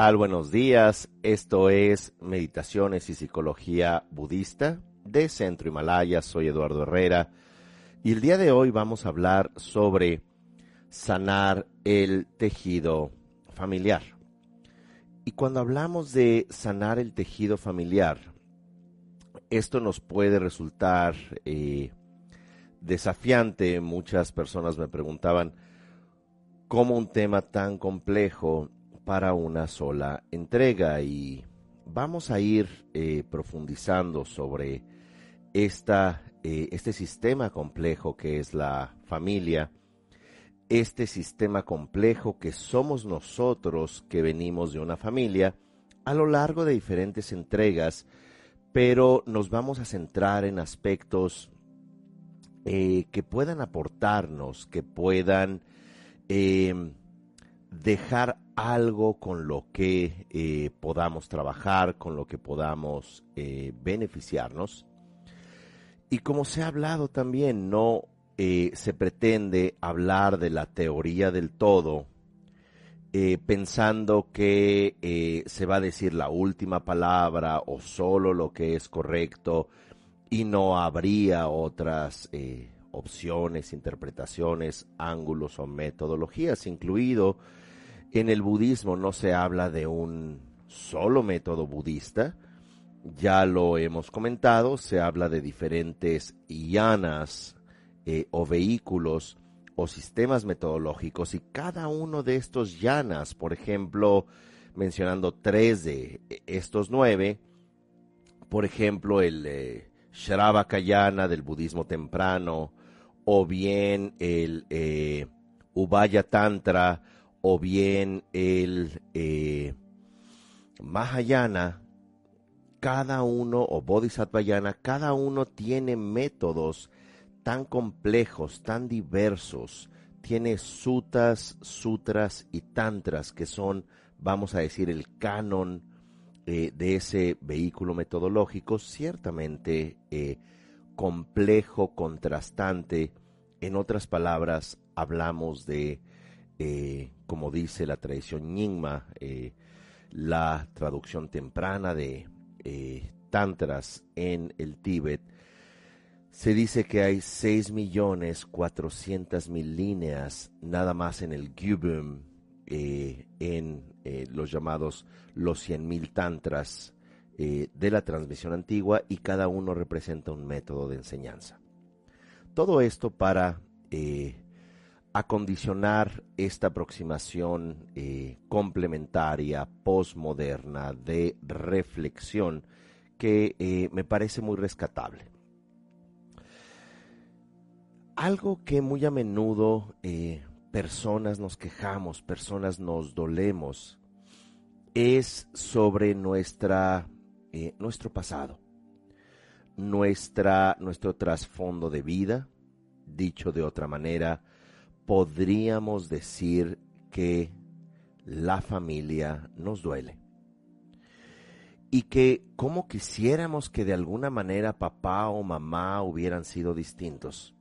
Buenos días. Esto es Meditaciones y Psicología Budista de Centro Himalaya. Soy Eduardo Herrera y el día de hoy vamos a hablar sobre sanar el tejido familiar. Y cuando hablamos de sanar el tejido familiar, esto nos puede resultar eh, desafiante. Muchas personas me preguntaban cómo un tema tan complejo para una sola entrega. Y vamos a ir eh, profundizando sobre esta, eh, este sistema complejo que es la familia, este sistema complejo que somos nosotros que venimos de una familia a lo largo de diferentes entregas, pero nos vamos a centrar en aspectos eh, que puedan aportarnos, que puedan dejar algo con lo que eh, podamos trabajar, con lo que podamos eh, beneficiarnos. Y como se ha hablado también, no eh, se pretende hablar de la teoría del todo, pensando que se va a decir la última palabra o solo lo que es correcto y no habría otras opciones, interpretaciones, ángulos o metodologías, incluido en el budismo no se habla de un solo método budista, ya lo hemos comentado, se habla de diferentes yanas eh, o vehículos o sistemas metodológicos y cada uno de estos yanas, por ejemplo, mencionando tres de estos nueve, por ejemplo, el eh, Shravakayana del budismo temprano, o bien el eh, Ubaya Tantra, o bien el eh, Mahayana, cada uno, o Bodhisattvayana, cada uno tiene métodos tan complejos, tan diversos, tiene sutas, sutras y tantras que son, vamos a decir, el canon eh, de ese vehículo metodológico, ciertamente eh, complejo, contrastante. En otras palabras, hablamos de eh, como dice la tradición Nyingma, eh, la traducción temprana de eh, Tantras en el Tíbet, se dice que hay 6.400.000 líneas nada más en el Gyubum, en los llamados los 100.000 Tantras de la transmisión antigua y cada uno representa un método de enseñanza. Todo esto para acondicionar esta aproximación eh, complementaria, postmoderna, de reflexión, que eh, me parece muy rescatable. Algo que muy a menudo eh, personas nos quejamos, personas nos dolemos, es sobre nuestra, nuestro pasado, nuestra, nuestro trasfondo de vida, dicho de otra manera, podríamos decir que la familia nos duele. Y que como quisiéramos que de alguna manera papá o mamá hubieran sido distintos.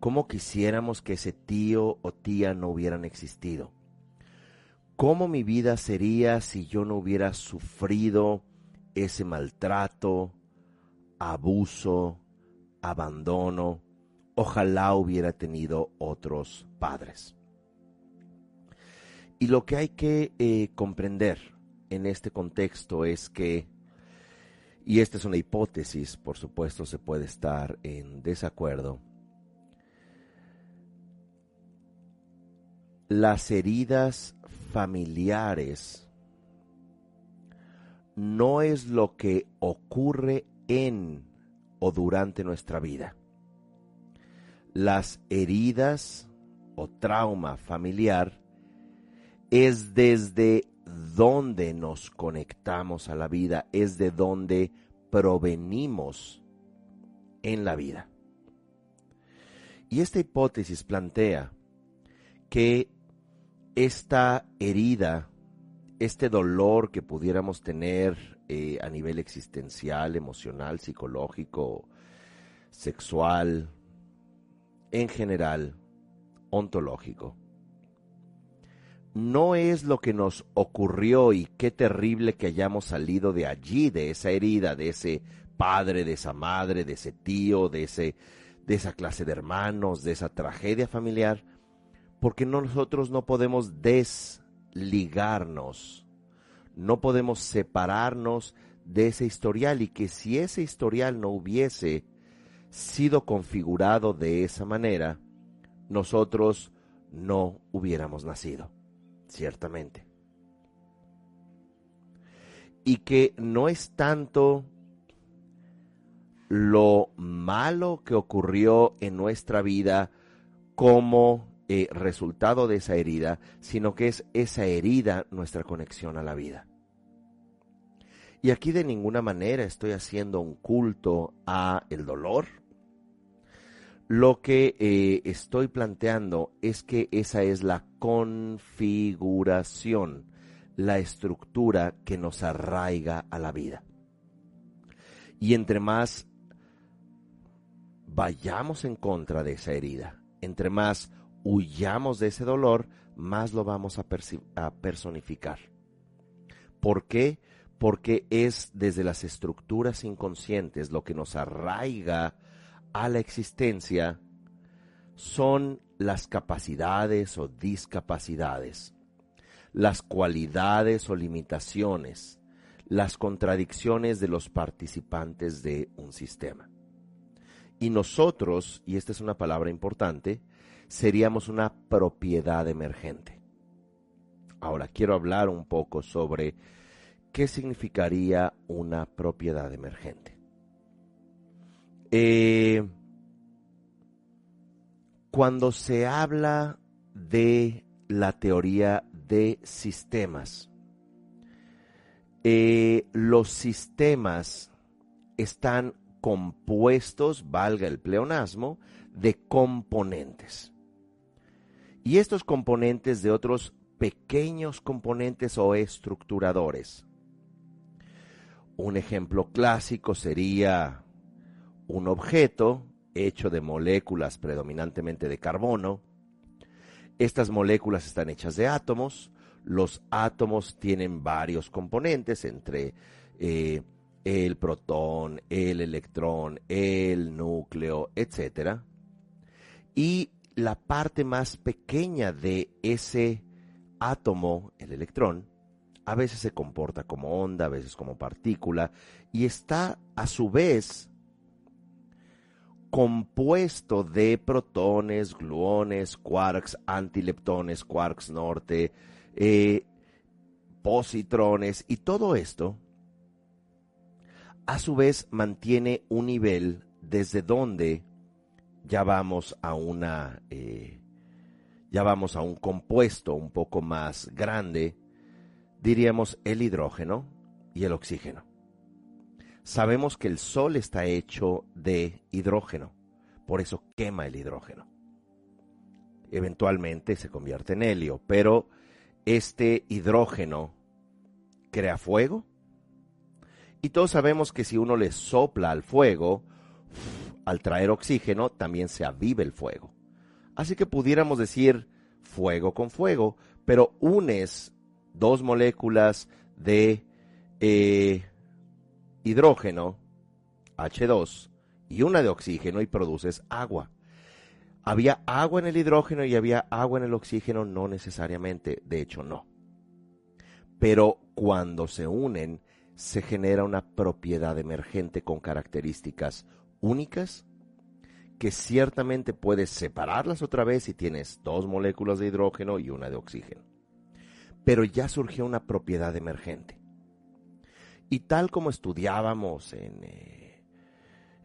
Como quisiéramos que ese tío o tía no hubieran existido. ¿Cómo mi vida sería si yo no hubiera sufrido ese maltrato, abuso, abandono, ojalá hubiera tenido otros padres. Y lo que hay que eh, comprender en este contexto es que, y esta es una hipótesis, por supuesto se puede estar en desacuerdo, las heridas familiares no es lo que ocurre en o durante nuestra vida las heridas o trauma familiar es desde donde nos conectamos a la vida, es de donde provenimos en la vida. Y esta hipótesis plantea que esta herida, este dolor que pudiéramos tener eh, a nivel existencial, emocional, psicológico, sexual, en general ontológico. No es lo que nos ocurrió y qué terrible que hayamos salido de allí, de esa herida, de ese padre, de esa madre, de ese tío, de ese de esa clase de hermanos, de esa tragedia familiar, porque nosotros no podemos desligarnos, no podemos separarnos de ese historial y que si ese historial no hubiese sido configurado de esa manera, nosotros no hubiéramos nacido, ciertamente. Y que no es tanto lo malo que ocurrió en nuestra vida como eh, resultado de esa herida, sino que es esa herida nuestra conexión a la vida. Y aquí de ninguna manera estoy haciendo un culto a el dolor. Lo que eh, estoy planteando es que esa es la configuración, la estructura que nos arraiga a la vida. Y entre más vayamos en contra de esa herida. Entre más huyamos de ese dolor, más lo vamos a, personificar. ¿Por qué? Porque es desde las estructuras inconscientes lo que nos arraiga a la existencia, son las capacidades o discapacidades, las cualidades o limitaciones, las contradicciones de los participantes de un sistema. Y nosotros, y esta es una palabra importante, seríamos una propiedad emergente. Ahora quiero hablar un poco sobre qué significaría una propiedad emergente. Eh, cuando se habla de la teoría de sistemas, eh, los sistemas están compuestos, valga el pleonasmo, de componentes. Y estos componentes de otros pequeños componentes o estructuradores. Un ejemplo clásico sería un objeto hecho de moléculas predominantemente de carbono. Estas moléculas están hechas de átomos. Los átomos tienen varios componentes entre eh, el protón, el electrón, el núcleo, etc. Y la parte más pequeña de ese átomo, el electrón, a veces se comporta como onda, a veces como partícula, y está a su vez compuesto de protones, gluones, quarks, antileptones, quarks norte, eh, positrones, y todo esto a su vez mantiene un nivel desde donde ya vamos a una eh, ya vamos a un compuesto un poco más grande, diríamos el hidrógeno y el oxígeno. Sabemos que el Sol está hecho de hidrógeno, por eso quema el hidrógeno. Eventualmente se convierte en helio, pero este hidrógeno crea fuego y todos sabemos que si uno le sopla al fuego, al traer oxígeno, también se aviva el fuego. Así que pudiéramos decir fuego con fuego, pero unes dos moléculas de eh, hidrógeno, H2, y una de oxígeno y produces agua. ¿Había agua en el hidrógeno y había agua en el oxígeno? No necesariamente, de hecho no. Pero cuando se unen, se genera una propiedad emergente con características únicas que ciertamente puedes separarlas otra vez si tienes dos moléculas de hidrógeno y una de oxígeno. Pero ya surgió una propiedad emergente. Y tal como estudiábamos en eh,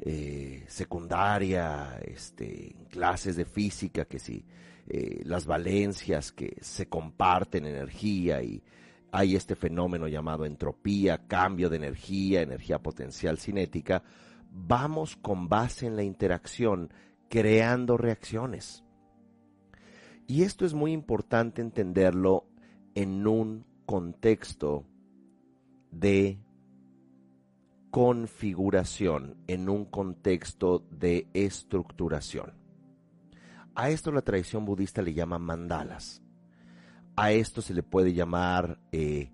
eh, secundaria, este, en clases de física, que si eh, las valencias que se comparten energía y hay este fenómeno llamado entropía, cambio de energía, energía potencial cinética, vamos con base en la interacción creando reacciones. Y esto es muy importante entenderlo en un contexto de configuración, en un contexto de estructuración. A esto la tradición budista le llama mandalas A esto se le puede llamar eh,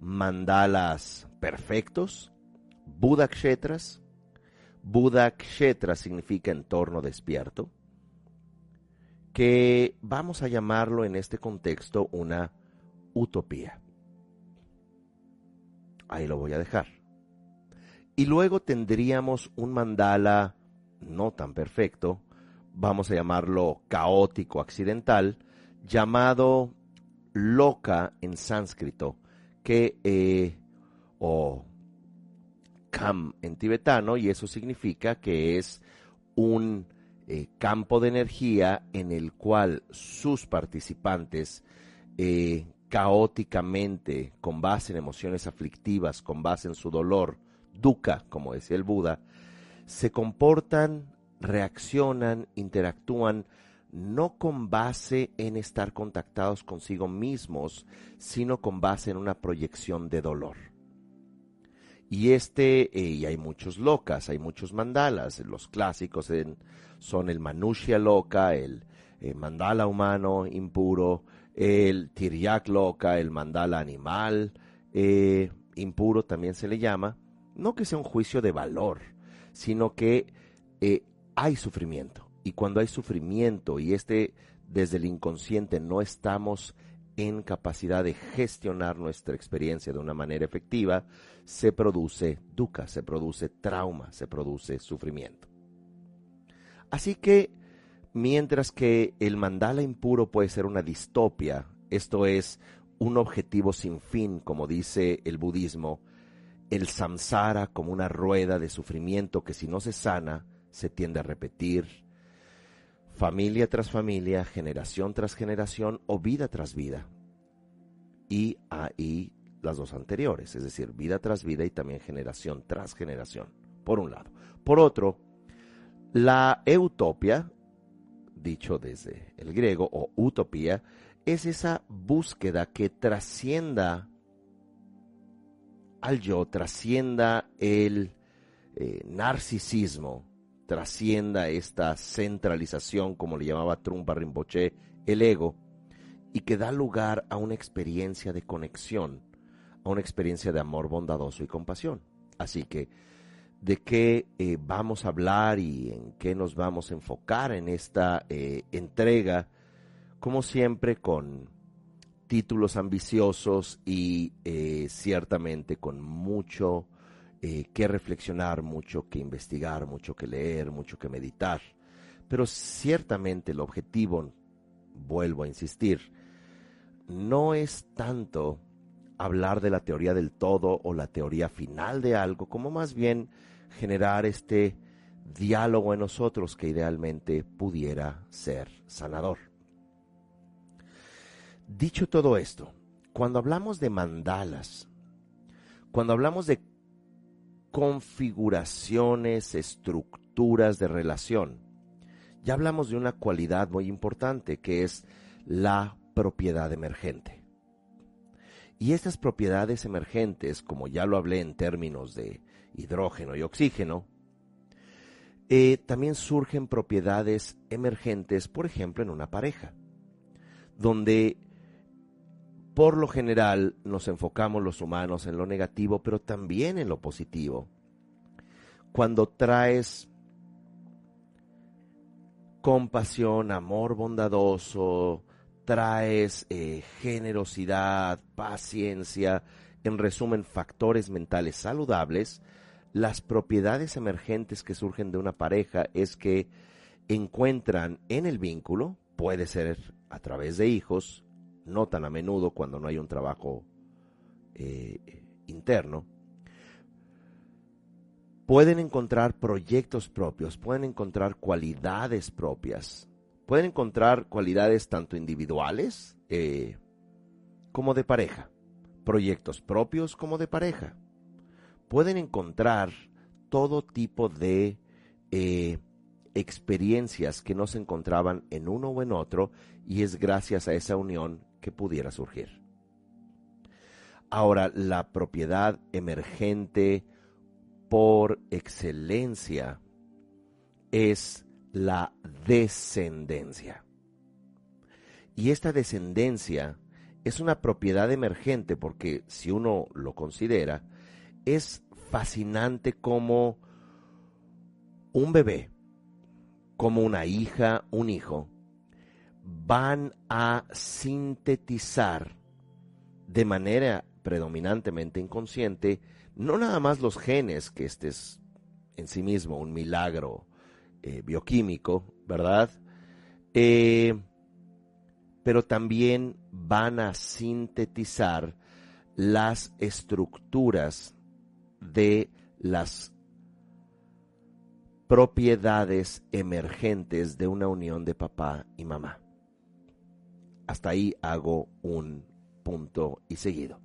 mandalas perfectos, Buda Kshetras. Buda Kshetra significa entorno despierto, que vamos a llamarlo en este contexto una utopía. Ahí lo voy a dejar. Y luego tendríamos un mandala no tan perfecto, vamos a llamarlo caótico accidental, llamado loca en sánscrito, que, eh, o en tibetano, y eso significa que es un eh, campo de energía en el cual sus participantes eh, caóticamente, con base en emociones aflictivas, con base en su dolor, dukkha, como decía el Buda, se comportan, reaccionan, interactúan no con base en estar contactados consigo mismos, sino con base en una proyección de dolor. Y este, eh, y hay muchos locas, hay muchos mandalas, los clásicos son el Manushya loca, el eh, mandala humano impuro, el Tiryak loca, el mandala animal eh, impuro también se le llama, no que sea un juicio de valor, sino que hay sufrimiento. Y cuando hay sufrimiento y este desde el inconsciente no estamos en capacidad de gestionar nuestra experiencia de una manera efectiva, se produce dukkha, se produce trauma, se produce sufrimiento. Así que, mientras que el mandala impuro puede ser una distopia, esto es un objetivo sin fin, como dice el budismo, el samsara como una rueda de sufrimiento que si no se sana, se tiende a repetir, familia tras familia, generación tras generación o vida tras vida. Y ahí las dos anteriores, es decir, vida tras vida y también generación tras generación, por un lado. Por otro, la eutopia, dicho desde el griego, o utopía, es esa búsqueda que trascienda al yo, trascienda el eh, narcisismo, trascienda esta centralización, como le llamaba Trumpa Rinpoche, el ego, y que da lugar a una experiencia de conexión, a una experiencia de amor bondadoso y compasión. Así que, ¿de qué eh, vamos a hablar y en qué nos vamos a enfocar en esta eh, entrega? Como siempre, con títulos ambiciosos y eh, ciertamente con mucho eh, que reflexionar, mucho que investigar, mucho que leer, mucho que meditar. Pero ciertamente el objetivo, vuelvo a insistir, no es tanto hablar de la teoría del todo o la teoría final de algo, como más bien generar este diálogo en nosotros que idealmente pudiera ser sanador. Dicho todo esto, cuando hablamos de mandalas, cuando hablamos de configuraciones, estructuras de relación. Ya hablamos de una cualidad muy importante que es la propiedad emergente. Y estas propiedades emergentes, como ya lo hablé en términos de hidrógeno y oxígeno, eh, también surgen propiedades emergentes, por ejemplo, en una pareja, donde por lo general nos enfocamos los humanos en lo negativo, pero también en lo positivo. Cuando traes compasión, amor bondadoso, traes eh, generosidad, paciencia, en resumen, factores mentales saludables, las propiedades emergentes que surgen de una pareja es que encuentran en el vínculo, puede ser a través de hijos, no tan a menudo cuando no hay un trabajo eh, interno, pueden encontrar proyectos propios, pueden encontrar cualidades propias, pueden encontrar cualidades tanto individuales eh, como de pareja, proyectos propios como de pareja. Pueden encontrar todo tipo de eh, experiencias que no se encontraban en uno o en otro y es gracias a esa unión que pudiera surgir. Ahora, la propiedad emergente por excelencia es la descendencia. Y esta descendencia es una propiedad emergente porque si uno lo considera, es fascinante como un bebé, como una hija, un hijo, van a sintetizar de manera predominantemente inconsciente, no nada más los genes, que este es en sí mismo un milagro eh, bioquímico, ¿verdad? Eh, pero también van a sintetizar las estructuras de las propiedades emergentes de una unión de papá y mamá. Hasta ahí hago un punto y seguido.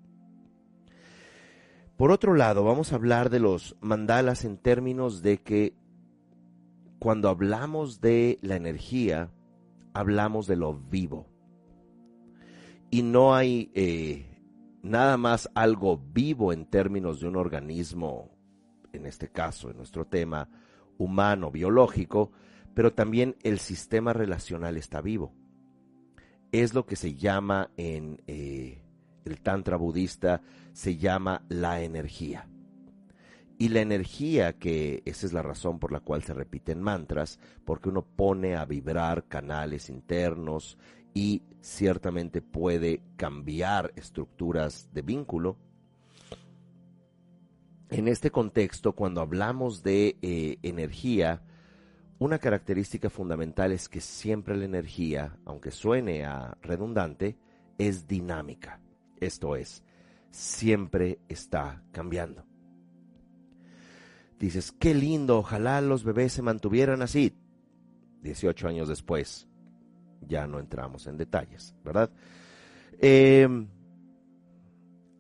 Por otro lado, vamos a hablar de los mandalas en términos de que cuando hablamos de la energía, hablamos de lo vivo. Y no hay eh, nada más algo vivo en términos de un organismo, en este caso, en nuestro tema, humano, biológico, pero también el sistema relacional está vivo. Es lo que se llama en eh, el Tantra budista, se llama la energía. Y la energía, que esa es la razón por la cual se repiten mantras, porque uno pone a vibrar canales internos y ciertamente puede cambiar estructuras de vínculo. En este contexto, cuando hablamos de eh, energía, una característica fundamental es que siempre la energía, aunque suene a redundante, es dinámica. Esto es, siempre está cambiando. Dices, qué lindo, ojalá los bebés se mantuvieran así. 18 años después, ya no entramos en detalles, ¿verdad? Em,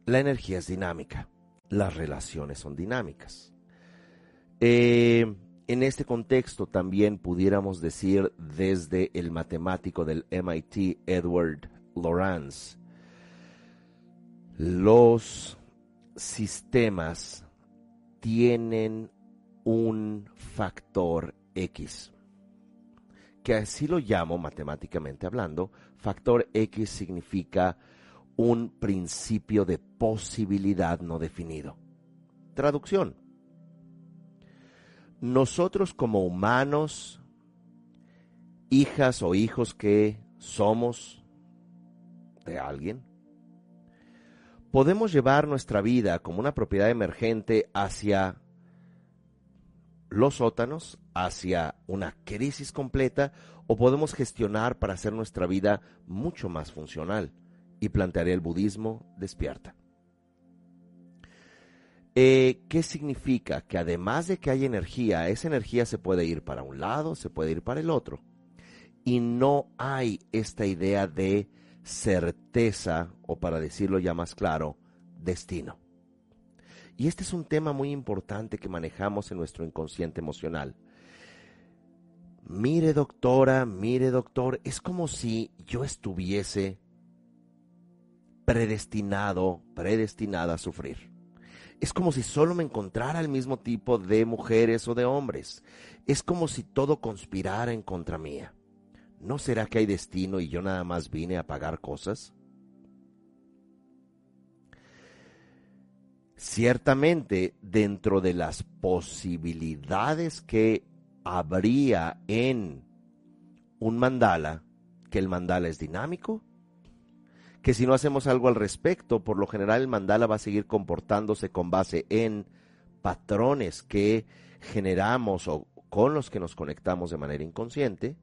la energía es dinámica, las relaciones son dinámicas. Em, en este contexto también pudiéramos decir desde el matemático del MIT, Edward Lorenz, los sistemas tienen un factor X, que así lo llamo matemáticamente hablando, factor X significa un principio de posibilidad no definido. Traducción. Nosotros como humanos, hijas o hijos que somos de alguien, podemos llevar nuestra vida como una propiedad emergente hacia los sótanos, hacia una crisis completa, o podemos gestionar para hacer nuestra vida mucho más funcional. Y plantearé el budismo despierta. Eh, ¿Qué significa? Que además de que hay energía, esa energía se puede ir para un lado, se puede ir para el otro. Y no hay esta idea de certeza, o para decirlo ya más claro, destino. Y este es un tema muy importante que manejamos en nuestro inconsciente emocional. Mire doctora, mire doctor, es como si yo estuviese predestinado, predestinada a sufrir. Es como si solo me encontrara el mismo tipo de mujeres o de hombres. Es como si todo conspirara en contra mía. ¿No será que hay destino y yo nada más vine a pagar cosas? Ciertamente, dentro de las posibilidades que habría en un mandala, que el mandala es dinámico, que si no hacemos algo al respecto, por lo general el mandala va a seguir comportándose con base en patrones que generamos o con los que nos conectamos de manera inconsciente,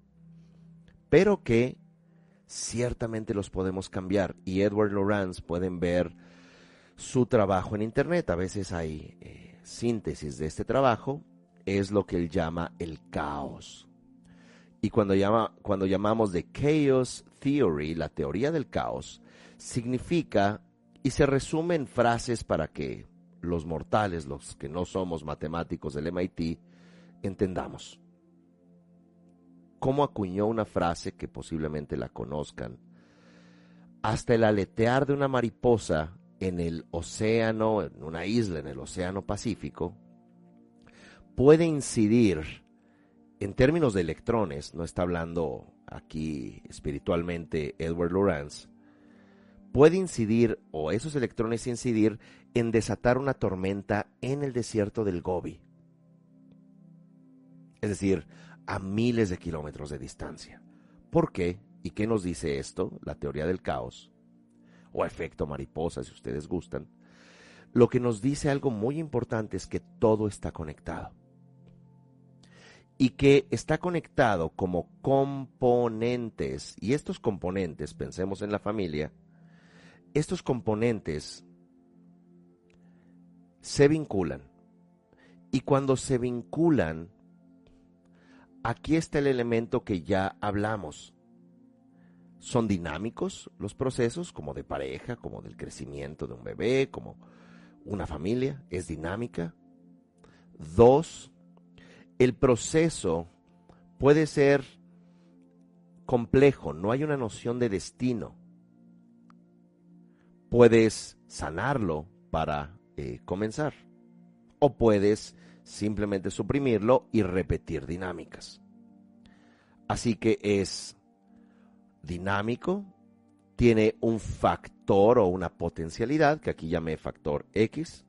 pero que ciertamente los podemos cambiar. Y Edward Lorenz pueden ver su trabajo en Internet. A veces hay eh, síntesis de este trabajo. Es lo que él llama el caos. Y cuando, llama, cuando llamamos de Chaos Theory, la teoría del caos, significa y se resume en frases para que los mortales, los que no somos matemáticos del MIT, entendamos cómo acuñó una frase que posiblemente la conozcan. Hasta el aletear de una mariposa en el océano, en una isla en el océano Pacífico, puede incidir en términos de electrones, no está hablando aquí espiritualmente Edward Lorenz, puede incidir, o esos electrones incidir, en desatar una tormenta en el desierto del Gobi. Es decir, a miles de kilómetros de distancia. ¿Por qué? ¿Y qué nos dice esto? La teoría del caos, o efecto mariposa, si ustedes gustan. Lo que nos dice algo muy importante es que todo está conectado. Y que está conectado como componentes. Y estos componentes, pensemos en la familia, estos componentes se vinculan. Y cuando se vinculan, aquí está el elemento que ya hablamos. Son dinámicos los procesos, como de pareja, como del crecimiento de un bebé, como una familia, es dinámica. Dos, el proceso puede ser complejo, no hay una noción de destino. Puedes sanarlo para eh, comenzar o puedes simplemente suprimirlo y repetir dinámicas. Así que es dinámico, tiene un factor o una potencialidad, que aquí llamé factor X,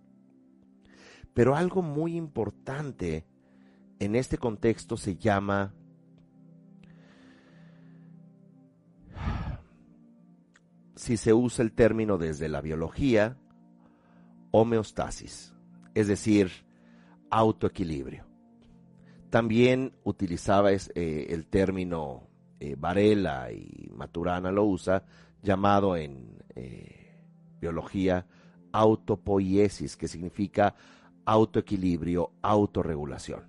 pero algo muy importante en este contexto se llama si se usa el término desde la biología, homeostasis, es decir, autoequilibrio. También utilizaba eh, el término eh, Varela y Maturana lo usa, llamado en eh, biología autopoiesis, que significa autoequilibrio, autorregulación.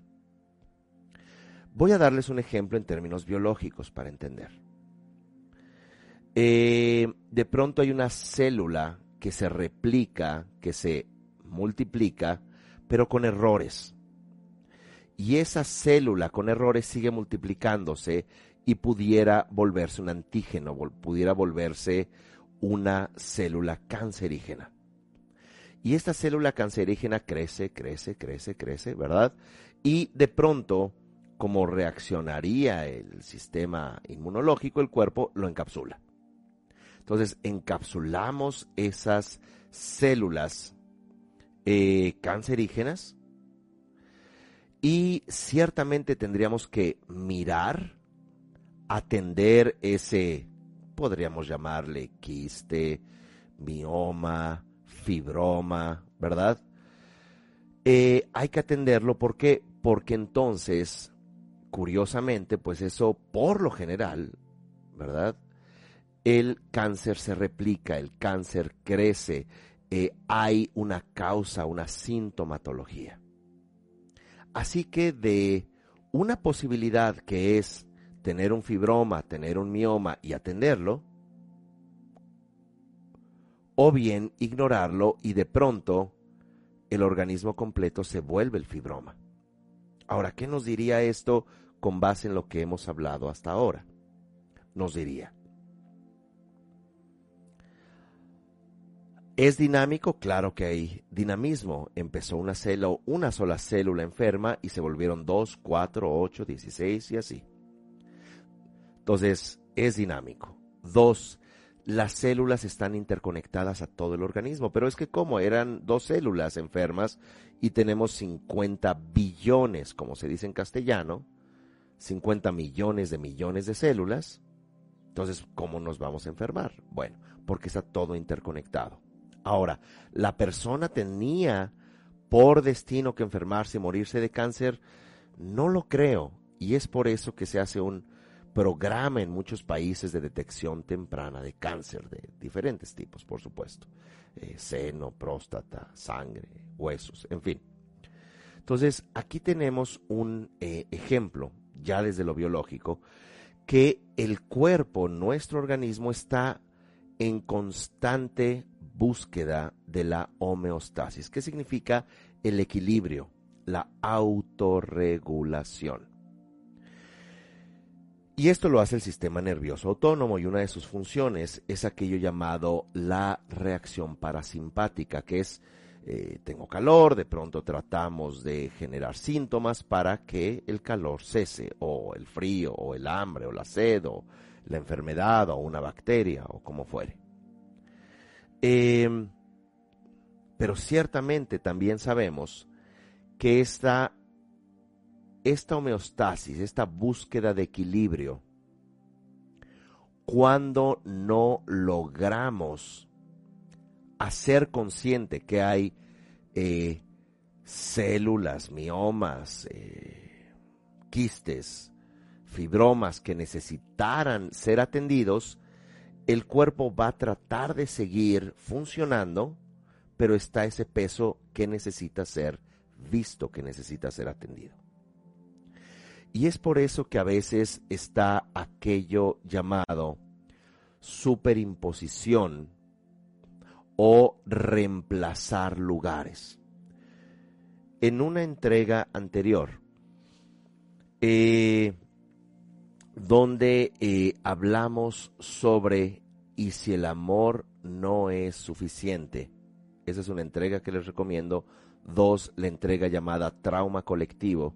Voy a darles un ejemplo en términos biológicos para entender. De pronto hay una célula que se replica, que se multiplica, pero con errores. Y esa célula con errores sigue multiplicándose y pudiera volverse un antígeno, pudiera volverse una célula cancerígena. Y esta célula cancerígena crece, crece, crece, crece, ¿verdad? Y de pronto, como reaccionaría el sistema inmunológico, el cuerpo lo encapsula. Entonces encapsulamos esas células eh, cancerígenas y ciertamente tendríamos que mirar, atender ese, podríamos llamarle quiste, mioma, fibroma, ¿verdad? Eh, hay que atenderlo porque porque entonces curiosamente pues eso por lo general verdad el cáncer se replica, el cáncer crece, eh, hay una causa, una sintomatología. Así que de una posibilidad que es tener un fibroma, tener un mioma y atenderlo, o bien ignorarlo y de pronto el organismo completo se vuelve el fibroma. Ahora, ¿qué nos diría esto con base en lo que hemos hablado hasta ahora? Nos diría, ¿Es dinámico? Claro que hay dinamismo. Empezó una célula, una sola célula enferma y se volvieron dos, cuatro, ocho, dieciséis y así. Entonces, es dinámico. Dos, las células están interconectadas a todo el organismo. Pero es que como eran dos células enfermas y tenemos 50 billones, como se dice en castellano, 50 millones de millones de células, entonces, ¿cómo nos vamos a enfermar? Bueno, porque está todo interconectado. Ahora, la persona tenía por destino que enfermarse y morirse de cáncer, no lo creo. Y es por eso que se hace un programa en muchos países de detección temprana de cáncer de diferentes tipos, por supuesto. Eh, seno, próstata, sangre, huesos, en fin. Entonces, aquí tenemos un eh, ejemplo, ya desde lo biológico, que el cuerpo, nuestro organismo, está en constante búsqueda de la homeostasis. ¿Qué significa el equilibrio? La autorregulación. Y esto lo hace el sistema nervioso autónomo y una de sus funciones es aquello llamado la reacción parasimpática, que es eh, tengo calor, de pronto tratamos de generar síntomas para que el calor cese, o el frío, o el hambre, o la sed, o la enfermedad, o una bacteria, o como fuere. Em, pero ciertamente también sabemos que esta, esta homeostasis, esta búsqueda de equilibrio, cuando no logramos hacer consciente que hay eh, células, miomas, eh, quistes, fibromas que necesitaran ser atendidos, el cuerpo va a tratar de seguir funcionando, pero está ese peso que necesita ser visto, que necesita ser atendido. Y es por eso que a veces está aquello llamado superimposición o reemplazar lugares. En una entrega anterior, eh, donde eh, hablamos sobre y si el amor no es suficiente. Esa es una entrega que les recomiendo. Dos, la entrega llamada trauma colectivo.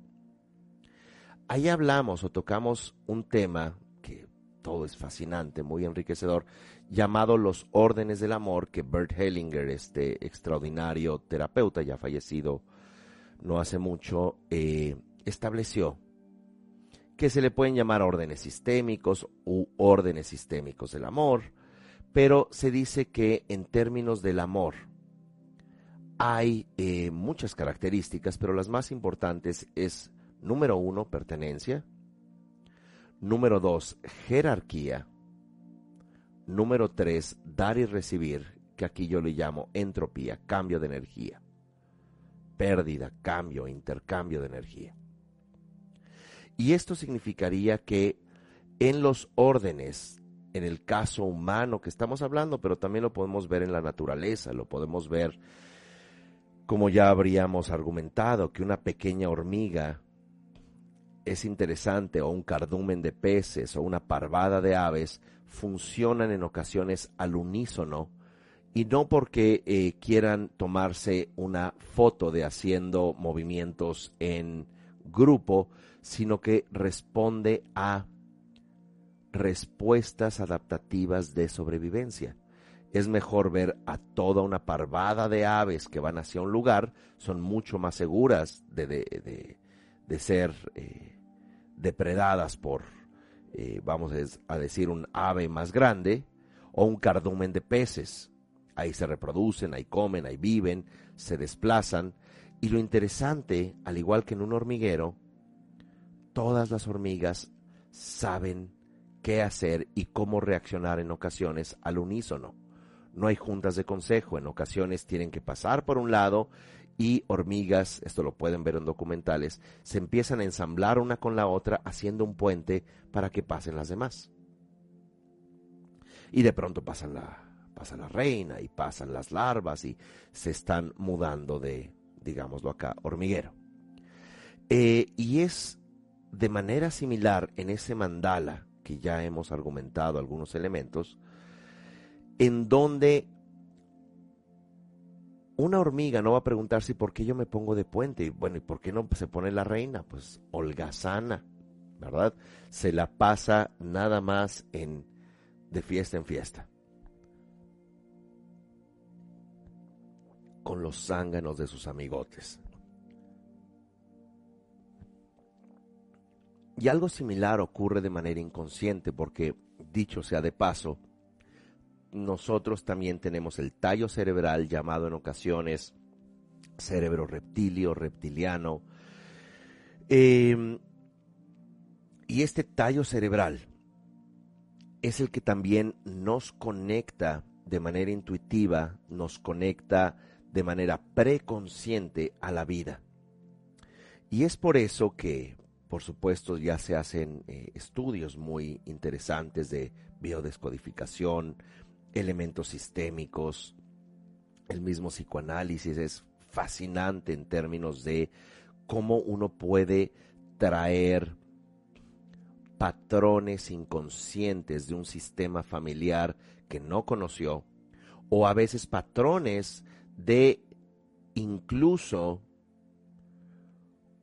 Ahí hablamos o tocamos un tema que todo es fascinante, muy enriquecedor, llamado los órdenes del amor que Bert Hellinger, este extraordinario terapeuta ya fallecido no hace mucho, eh, estableció que se le pueden llamar órdenes sistémicos u órdenes sistémicos del amor, pero se dice que en términos del amor hay eh, muchas características, pero las más importantes es, número uno, pertenencia, número dos, jerarquía, número tres, dar y recibir, que aquí yo le llamo entropía, cambio de energía, pérdida, cambio, intercambio de energía. Y esto significaría que en los órdenes, en el caso humano que estamos hablando, pero también lo podemos ver en la naturaleza, lo podemos ver como ya habríamos argumentado, que una pequeña hormiga es interesante, o un cardumen de peces, o una parvada de aves, funcionan en ocasiones al unísono, y no porque eh, quieran tomarse una foto de haciendo movimientos en grupo, sino que responde a respuestas adaptativas de sobrevivencia. Es mejor ver a toda una parvada de aves que van hacia un lugar, son mucho más seguras de, ser eh, depredadas por, eh, vamos a decir, un ave más grande o un cardumen de peces. Ahí se reproducen, ahí comen, ahí viven, se desplazan. Y lo interesante, al igual que en un hormiguero, todas las hormigas saben qué hacer y cómo reaccionar en ocasiones al unísono. No hay juntas de consejo, en ocasiones tienen que pasar por un lado y hormigas, esto lo pueden ver en documentales, se empiezan a ensamblar una con la otra haciendo un puente para que pasen las demás. Y de pronto pasan la, pasa la reina y pasan las larvas y se están mudando de, digámoslo acá, hormiguero. Eh, y es de manera similar en ese mandala, que ya hemos argumentado algunos elementos, en donde una hormiga no va a preguntarse por qué yo me pongo de puente. Y bueno, ¿y por qué no se pone la reina? Pues holgazana, ¿verdad? Se la pasa nada más en de fiesta en fiesta. Con los zánganos de sus amigotes. Y algo similar ocurre de manera inconsciente porque, dicho sea de paso, nosotros también tenemos el tallo cerebral llamado en ocasiones cerebro reptilio, reptiliano. Em, y este tallo cerebral es el que también nos conecta de manera intuitiva, nos conecta de manera preconsciente a la vida. Y es por eso que por supuesto, ya se hacen eh, estudios muy interesantes de biodescodificación, elementos sistémicos. El mismo psicoanálisis es fascinante en términos de cómo uno puede traer patrones inconscientes de un sistema familiar que no conoció, o a veces patrones de incluso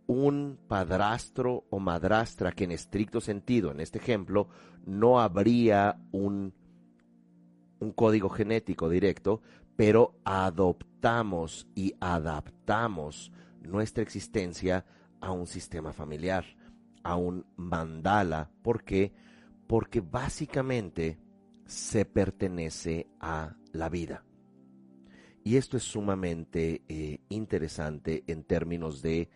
un padrastro o madrastra que en estricto sentido, en este ejemplo, no habría un un código genético directo, pero adoptamos y adaptamos nuestra existencia a un sistema familiar, a un mandala. ¿Por qué? Porque básicamente se pertenece a la vida. Y esto es sumamente eh, interesante en términos de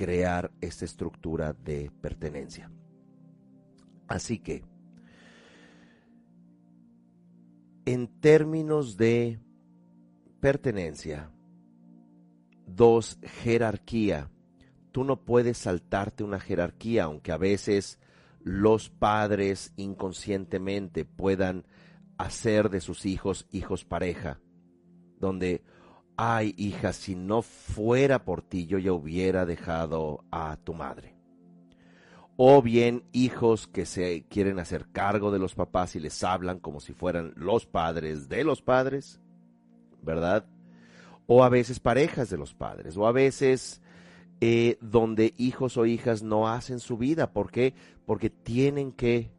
crear esta estructura de pertenencia. Así que, en términos de pertenencia, dos, jerarquía. Tú no puedes saltarte una jerarquía, aunque a veces los padres inconscientemente puedan hacer de sus hijos hijos pareja, donde, ay hija, si no fuera por ti yo ya hubiera dejado a tu madre. O bien hijos que se quieren hacer cargo de los papás y les hablan como si fueran los padres de los padres, ¿verdad? O a veces parejas de los padres, o a veces eh, donde hijos o hijas no hacen su vida. ¿Por qué? Porque tienen que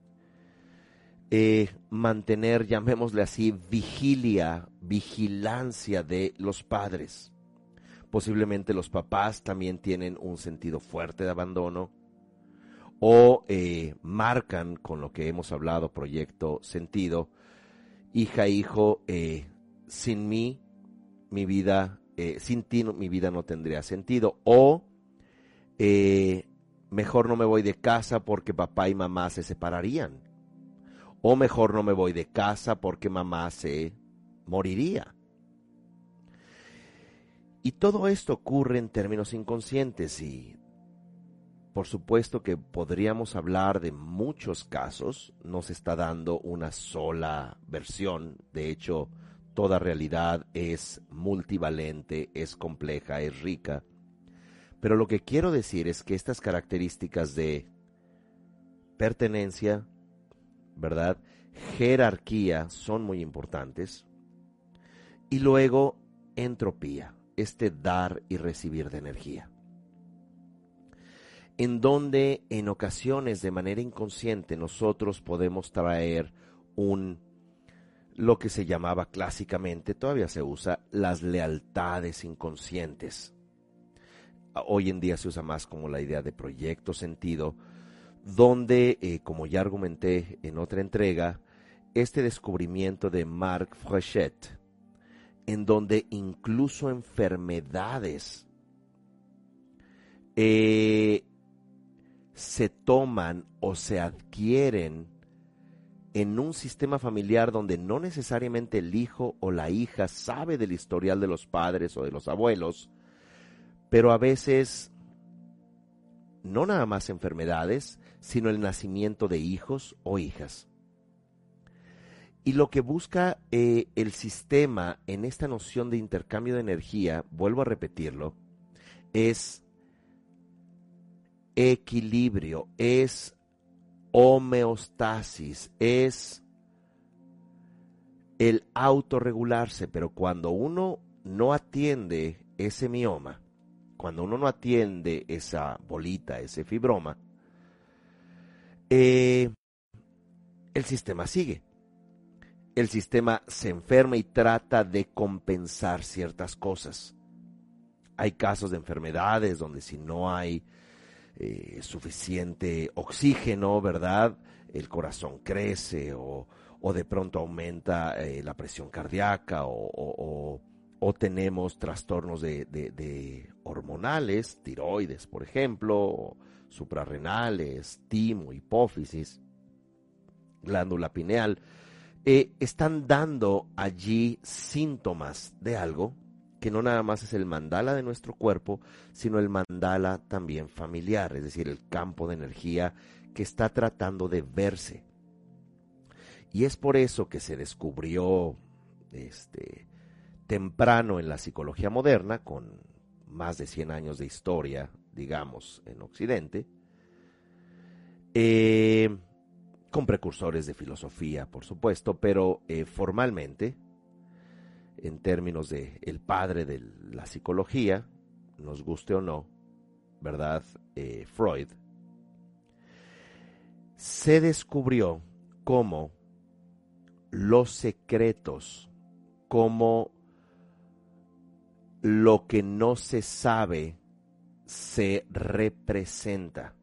eh, mantener, llamémosle así, vigilia, vigilancia de los padres. Posiblemente los papás también tienen un sentido fuerte de abandono o eh, marcan con lo que hemos hablado, proyecto sentido, hija, hijo, sin mí, mi vida, sin ti mi vida no tendría sentido. O eh, mejor no me voy de casa porque papá y mamá se separarían. O mejor no me voy de casa porque mamá se moriría. Y todo esto ocurre en términos inconscientes y por supuesto que podríamos hablar de muchos casos, no se está dando una sola versión, de hecho toda realidad es multivalente, es compleja, es rica. Pero lo que quiero decir es que estas características de pertenencia, ¿verdad? Jerarquía son muy importantes. Y luego entropía, este dar y recibir de energía. En donde en ocasiones de manera inconsciente nosotros podemos traer un lo que se llamaba clásicamente, todavía se usa, las lealtades inconscientes hoy en día se usa más como la idea de proyecto sentido, donde, eh, como ya argumenté en otra entrega, este descubrimiento de Marc Frechet, en donde incluso enfermedades eh, se toman o se adquieren en un sistema familiar donde no necesariamente el hijo o la hija sabe del historial de los padres o de los abuelos, pero a veces no nada más enfermedades, sino el nacimiento de hijos o hijas. Y lo que busca eh, el sistema en esta noción de intercambio de energía, vuelvo a repetirlo, es equilibrio, es homeostasis, es el autorregularse, pero cuando uno no atiende ese mioma, cuando uno no atiende esa bolita, ese fibroma, eh, el sistema sigue. El sistema se enferma y trata de compensar ciertas cosas. Hay casos de enfermedades donde si no hay eh, suficiente oxígeno, ¿verdad? El corazón crece o, de pronto aumenta eh, la presión cardíaca o o tenemos trastornos de, hormonales, tiroides, por ejemplo, suprarrenales, timo, hipófisis, glándula pineal, eh, están dando allí síntomas de algo que no nada más es el mandala de nuestro cuerpo, sino el mandala también familiar, es decir, el campo de energía que está tratando de verse. Y es por eso que se descubrió este, temprano en la psicología moderna, con más de 100 años de historia, digamos, en Occidente, eh, con precursores de filosofía, por supuesto, pero eh, formalmente, en términos de el padre de la psicología, nos guste o no, ¿verdad? Eh, Freud, se descubrió cómo los secretos como lo que no se sabe se representa.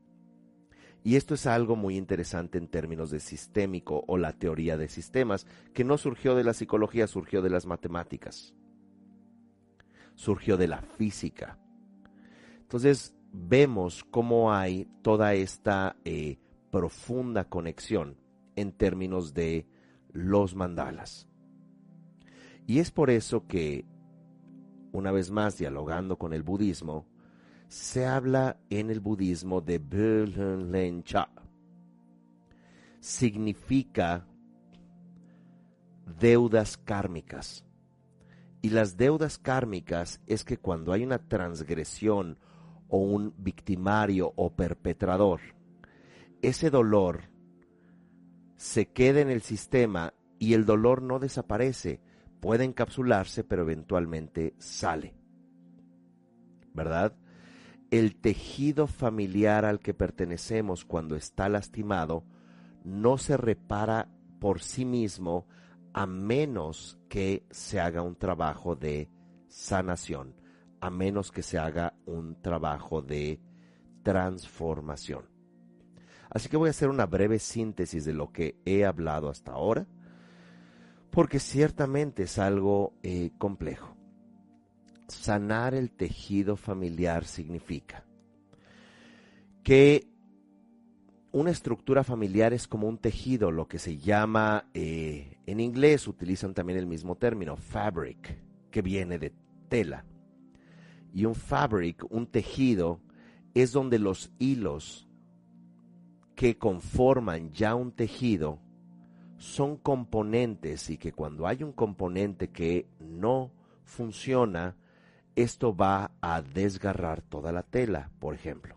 Y esto es algo muy interesante en términos de sistémico o la teoría de sistemas, que no surgió de la psicología, surgió de las matemáticas, surgió de la física. Entonces vemos cómo hay toda esta eh, profunda conexión en términos de los mandalas. Y es por eso que, una vez más dialogando con el budismo, se habla en el budismo de Cha. Significa deudas kármicas. Y las deudas kármicas es que cuando hay una transgresión o un victimario o perpetrador, ese dolor se queda en el sistema y el dolor no desaparece, puede encapsularse, pero eventualmente sale. ¿Verdad? El tejido familiar al que pertenecemos cuando está lastimado no se repara por sí mismo a menos que se haga un trabajo de sanación, a menos que se haga un trabajo de transformación. Así que voy a hacer una breve síntesis de lo que he hablado hasta ahora, porque ciertamente es algo eh, complejo. Sanar el tejido familiar significa que una estructura familiar es como un tejido, lo que se llama, eh, en inglés utilizan también el mismo término, fabric, que viene de tela. Y un fabric, un tejido, es donde los hilos que conforman ya un tejido son componentes y que cuando hay un componente que no funciona, esto va a desgarrar toda la tela, por ejemplo,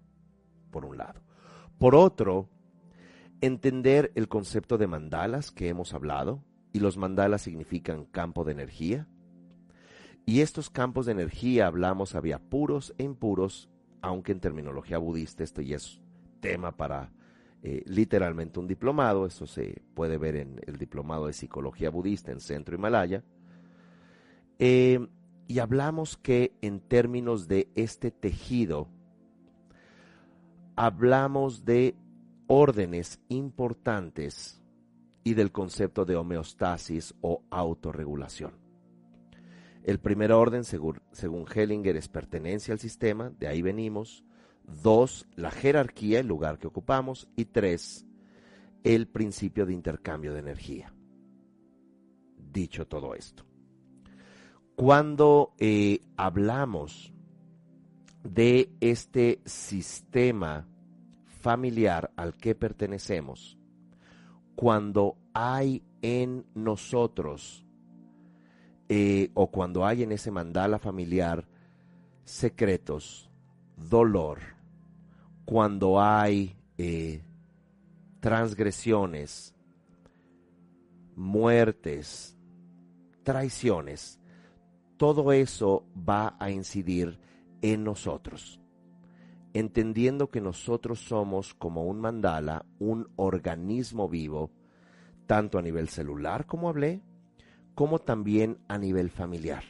por un lado. Por otro, entender el concepto de mandalas que hemos hablado, y los mandalas significan campo de energía. Y estos campos de energía hablamos había puros e impuros, aunque en terminología budista esto ya es tema para eh, literalmente un diplomado, eso se puede ver en el diplomado de psicología budista en Centro Himalaya. Eh, y hablamos que en términos de este tejido, hablamos de órdenes importantes y del concepto de homeostasis o autorregulación. El primer orden, según, según Hellinger, es pertenencia al sistema, de ahí venimos. Dos, la jerarquía, el lugar que ocupamos. Y tres, el principio de intercambio de energía. Dicho todo esto, cuando eh, hablamos de este sistema familiar al que pertenecemos, cuando hay en nosotros eh, o cuando hay en ese mandala familiar secretos, dolor, cuando hay eh, transgresiones, muertes, traiciones, todo eso va a incidir en nosotros, entendiendo que nosotros somos como un mandala, un organismo vivo, tanto a nivel celular como hablé, como también a nivel familiar.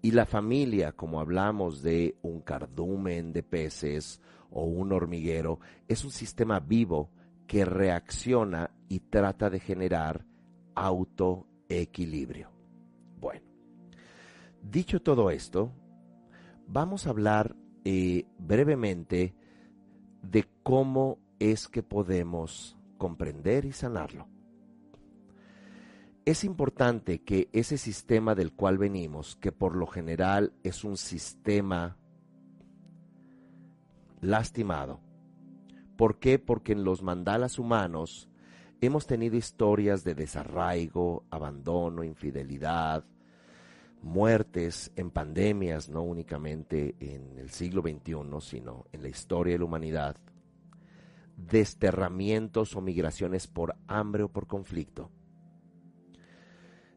Y la familia, como hablamos de un cardumen de peces o un hormiguero, es un sistema vivo que reacciona y trata de generar autoequilibrio. Bueno, dicho todo esto, vamos a hablar eh, brevemente de cómo es que podemos comprender y sanarlo es importante que ese sistema del cual venimos, que por lo general es un sistema lastimado, ¿por qué? Porque en los mandalas humanos hemos tenido historias de desarraigo, abandono, infidelidad, muertes en pandemias, no únicamente en el siglo XXI, sino en la historia de la humanidad, desterramientos o migraciones por hambre o por conflicto.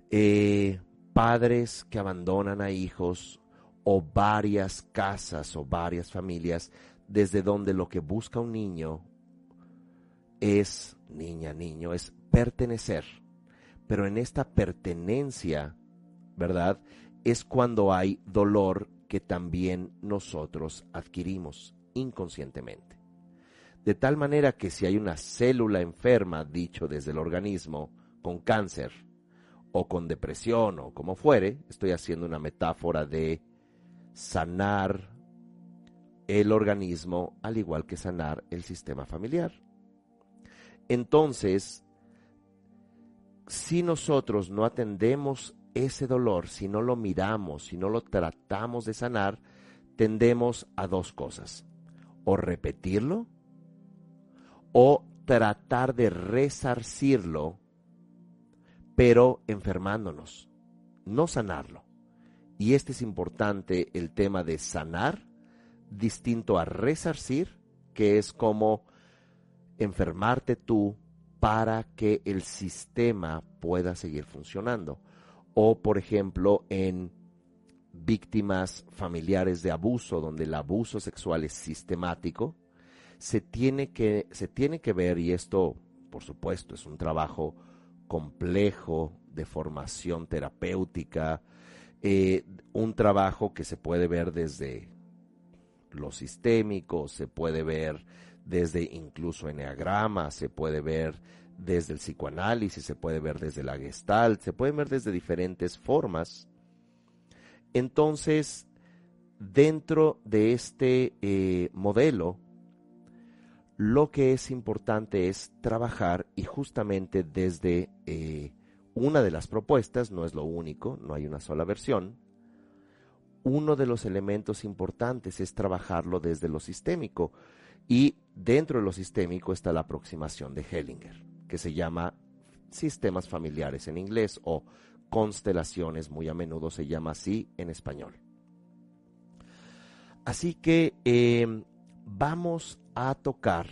Eh, padres que abandonan a hijos o varias casas o varias familias desde donde lo que busca un niño es, niña, niño, es pertenecer, pero en esta pertenencia, ¿verdad? Es cuando hay dolor que también nosotros adquirimos inconscientemente. De tal manera que si hay una célula enferma, dicho desde el organismo, con cáncer, o con depresión, o como fuere, estoy haciendo una metáfora de sanar el organismo al igual que sanar el sistema familiar. Entonces, si nosotros no atendemos ese dolor, si no lo miramos, si no lo tratamos de sanar, tendemos a dos cosas. O repetirlo o tratar de resarcirlo, pero enfermándonos, no sanarlo. Y este es importante el tema de sanar, distinto a resarcir, que es como enfermarte tú para que el sistema pueda seguir funcionando. O, por ejemplo, en víctimas familiares de abuso, donde el abuso sexual es sistemático, se tiene que, se tiene que ver, y esto, por supuesto, es un trabajo complejo de formación terapéutica, eh, un trabajo que se puede ver desde lo sistémico, se puede ver desde incluso enneagrama, se puede ver desde el psicoanálisis, se puede ver desde la gestalt, se puede ver desde diferentes formas. Entonces, dentro de este eh, modelo, lo que es importante es trabajar y justamente desde eh, una de las propuestas, no es lo único, no hay una sola versión, uno de los elementos importantes es trabajarlo desde lo sistémico y dentro de lo sistémico está la aproximación de Hellinger, que se llama sistemas familiares en inglés o constelaciones, muy a menudo se llama así en español. Así que em, vamos a tocar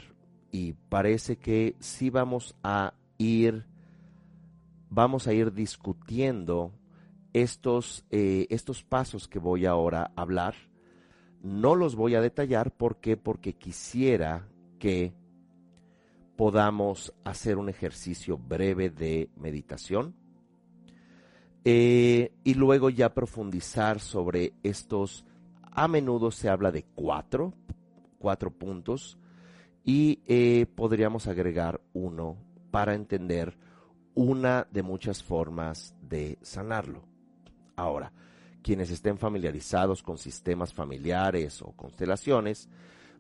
y parece que sí vamos a ir, vamos a ir discutiendo estos, eh, estos pasos que voy ahora a hablar no los voy a detallar, ¿por qué? Porque quisiera que podamos hacer un ejercicio breve de meditación eh, y luego ya profundizar sobre estos, a menudo se habla de cuatro, cuatro puntos y eh, podríamos agregar uno para entender una de muchas formas de sanarlo. Ahora, quienes estén familiarizados con sistemas familiares o constelaciones,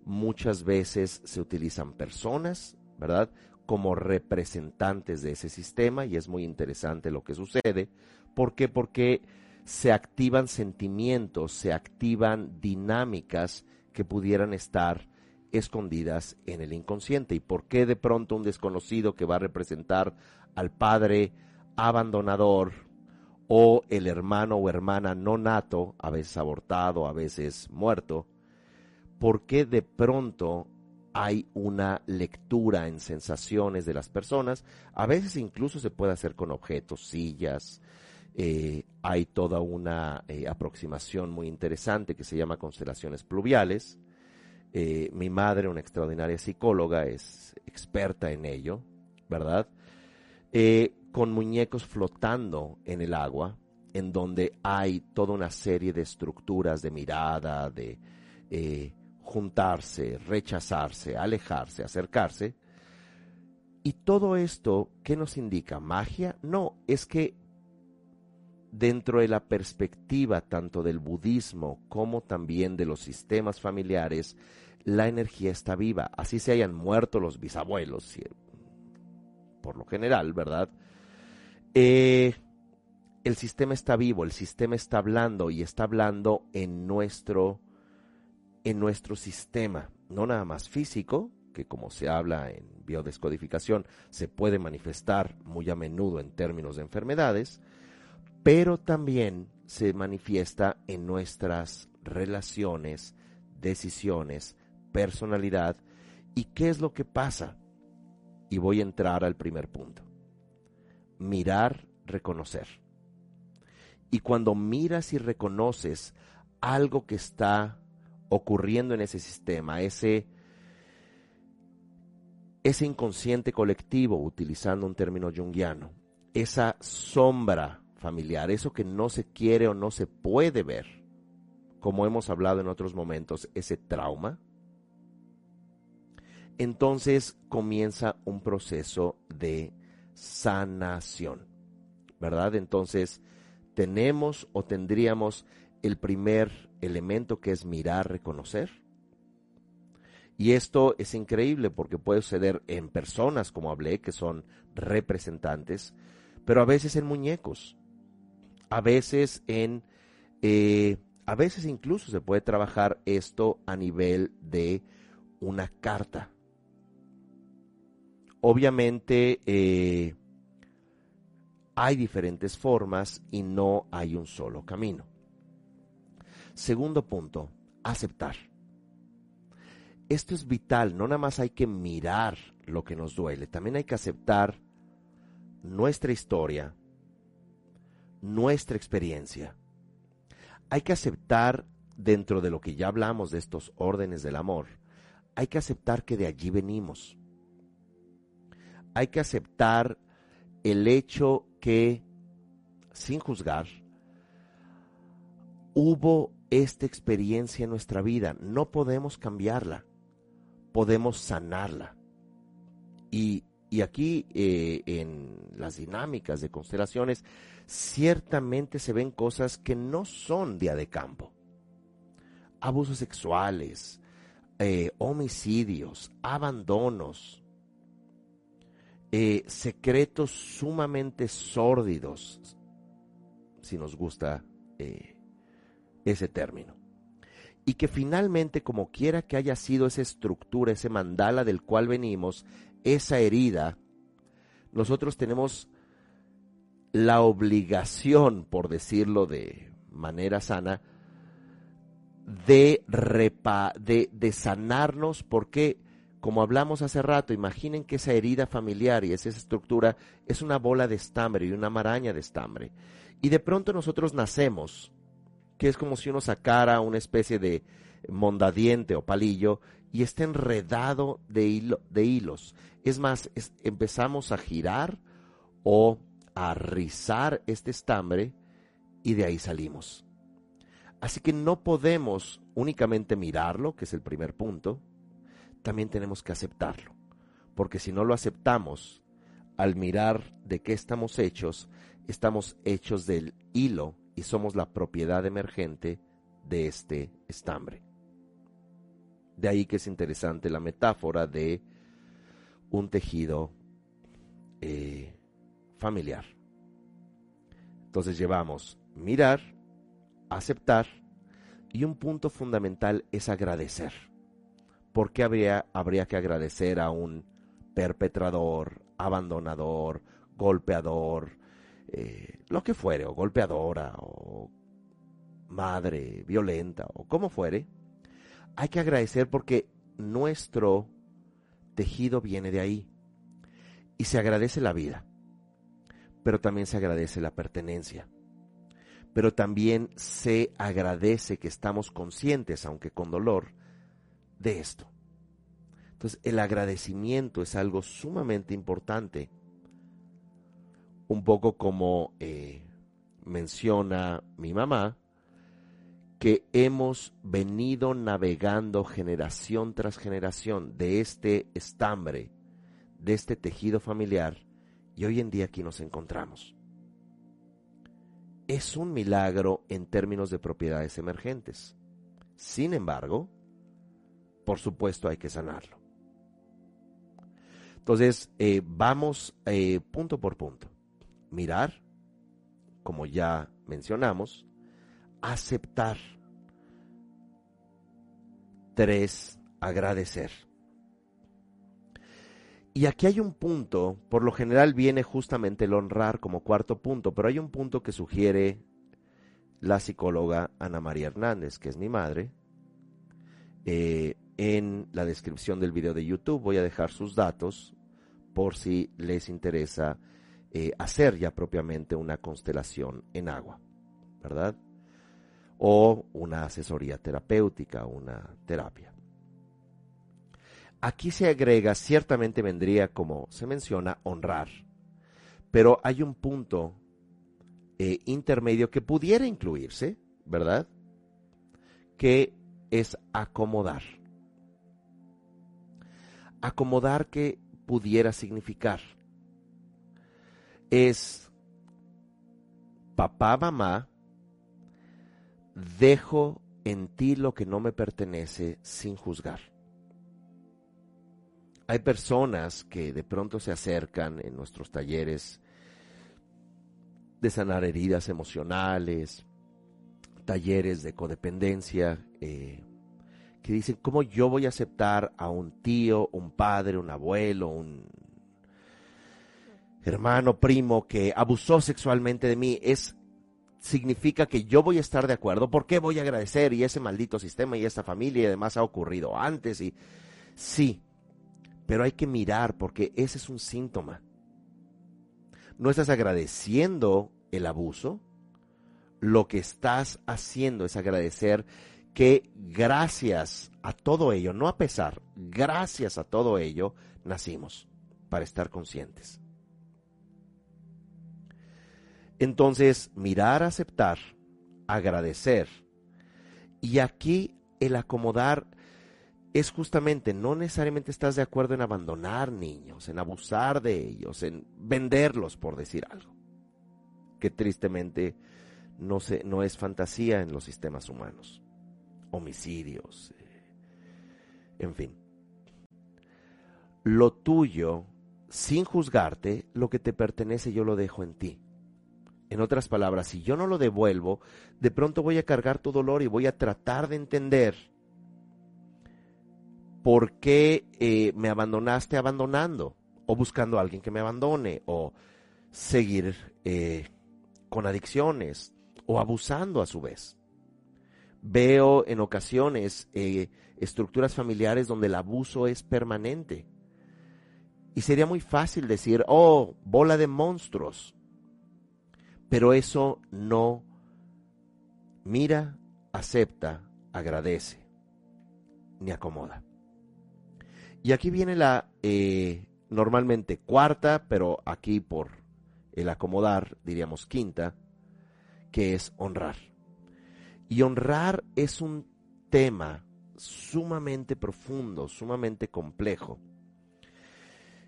muchas veces se utilizan personas, ¿verdad? Como representantes de ese sistema y es muy interesante lo que sucede. ¿Por qué? Porque se activan sentimientos, se activan dinámicas que pudieran estar escondidas en el inconsciente. ¿Y por qué de pronto un desconocido que va a representar al padre abandonador, o el hermano o hermana no nato, a veces abortado, a veces muerto, ¿por qué de pronto hay una lectura en sensaciones de las personas? A veces incluso se puede hacer con objetos, sillas, eh, hay toda una eh, aproximación muy interesante que se llama constelaciones pluviales. Eh, mi madre, una extraordinaria psicóloga, es experta en ello, ¿verdad? con muñecos flotando en el agua, en donde hay toda una serie de estructuras de mirada, de juntarse, rechazarse, alejarse, acercarse. Y todo esto, ¿qué nos indica? ¿Magia? No, es que dentro de la perspectiva tanto del budismo como también de los sistemas familiares, la energía está viva. Así se hayan muerto los bisabuelos, por lo general, ¿verdad? Eh, el sistema está vivo, el sistema está hablando y está hablando en nuestro, en nuestro sistema, no nada más físico, que como se habla en biodescodificación, se puede manifestar muy a menudo en términos de enfermedades, pero también se manifiesta en nuestras relaciones, decisiones, personalidad y qué es lo que pasa. Y voy a entrar al primer punto mirar, reconocer. Y cuando miras y reconoces algo que está ocurriendo en ese sistema, ese, ese inconsciente colectivo, utilizando un término junguiano, esa sombra familiar, eso que no se quiere o no se puede ver, como hemos hablado en otros momentos, ese trauma, entonces comienza un proceso de sanación, ¿verdad? Entonces tenemos o tendríamos el primer elemento que es mirar, reconocer. Y esto es increíble porque puede suceder en personas, como hablé, que son representantes, pero a veces en muñecos, a veces en, eh, a veces incluso se puede trabajar esto a nivel de una carta. Obviamente eh, hay diferentes formas y no hay un solo camino. Segundo punto, aceptar. Esto es vital, no nada más hay que mirar lo que nos duele, también hay que aceptar nuestra historia, nuestra experiencia. Hay que aceptar dentro de lo que ya hablamos de estos órdenes del amor, hay que aceptar que de allí venimos hay que aceptar el hecho que, sin juzgar, hubo esta experiencia en nuestra vida. No podemos cambiarla, podemos sanarla. Y, aquí eh, en las dinámicas de constelaciones, ciertamente se ven cosas que no son día de campo. Abusos sexuales, eh, homicidios, abandonos, eh, secretos sumamente sórdidos, si nos gusta ese término. Y que finalmente, como quiera que haya sido esa estructura, ese mandala del cual venimos, esa herida, nosotros tenemos la obligación, por decirlo de manera sana, de, repa, de, de sanarnos, porque como hablamos hace rato, imaginen que esa herida familiar y esa estructura es una bola de estambre y una maraña de estambre. Y de pronto nosotros nacemos, que es como si uno sacara una especie de mondadiente o palillo y esté enredado de, de hilos. Es más, empezamos a girar o a rizar este estambre y de ahí salimos. Así que no podemos únicamente mirarlo, que es el primer punto, también tenemos que aceptarlo. Porque si no lo aceptamos, al mirar de qué estamos hechos, estamos hechos del hilo y somos la propiedad emergente de este estambre. De ahí que es interesante la metáfora de un tejido eh, familiar. Entonces llevamos mirar, aceptar y un punto fundamental es agradecer. ¿por qué habría, habría que agradecer a un perpetrador, abandonador, golpeador, eh, lo que fuere, o golpeadora, o madre violenta, o como fuere? Hay que agradecer porque nuestro tejido viene de ahí. Y se agradece la vida, pero también se agradece la pertenencia. Pero también se agradece que estamos conscientes, aunque con dolor, de esto. Entonces, el agradecimiento es algo sumamente importante. Un poco como eh, menciona mi mamá, que hemos venido navegando generación tras generación de este estambre, de este tejido familiar, y hoy en día aquí nos encontramos. Es un milagro en términos de propiedades emergentes. Sin embargo, por supuesto hay que sanarlo. Entonces, eh, vamos eh, punto por punto. Mirar, como ya mencionamos, aceptar. Tres, agradecer. Y aquí hay un punto, por lo general viene justamente el honrar como cuarto punto, pero hay un punto que sugiere la psicóloga Ana María Hernández, que es mi madre, eh, en la descripción del video de YouTube. Voy a dejar sus datos por si les interesa eh, hacer ya propiamente una constelación en agua, ¿verdad? O una asesoría terapéutica, una terapia. Aquí se agrega, ciertamente vendría como se menciona, honrar, Pero hay un punto eh, intermedio que pudiera incluirse, ¿verdad? Que es acomodar. Acomodar que pudiera significar es papá, mamá, dejo en ti lo que no me pertenece sin juzgar. Hay personas que de pronto se acercan en nuestros talleres de sanar heridas emocionales, talleres de codependencia, eh, que dicen, ¿cómo yo voy a aceptar a un tío, un padre, un abuelo, un hermano, primo que abusó sexualmente de mí? Es significa que yo voy a estar de acuerdo. ¿Por qué voy a agradecer? Y ese maldito sistema y esta familia y además ha ocurrido antes y sí, pero hay que mirar porque ese es un síntoma. No estás agradeciendo el abuso, lo que estás haciendo es agradecer que gracias a todo ello, no a pesar, gracias a todo ello, nacimos para estar conscientes. Entonces, mirar, aceptar, agradecer. Y aquí el acomodar es justamente, no necesariamente estás de acuerdo en abandonar niños, en abusar de ellos, en venderlos, por decir algo que tristemente no, se, no es fantasía en los sistemas humanos. Homicidios, eh, en fin. Lo tuyo, sin juzgarte, lo que te pertenece yo lo dejo en ti. En otras palabras, si yo no lo devuelvo, de pronto voy a cargar tu dolor y voy a tratar de entender por qué eh, me abandonaste abandonando, o buscando a alguien que me abandone, o seguir eh, con adicciones o abusando a su vez. Veo en ocasiones eh, estructuras familiares donde el abuso es permanente. Y sería muy fácil decir, oh, bola de monstruos. Pero eso no mira, acepta, agradece, ni acomoda. Y aquí viene la eh, normalmente cuarta, pero aquí por el acomodar, diríamos quinta, que es honrar. Y honrar es un tema sumamente profundo, sumamente complejo.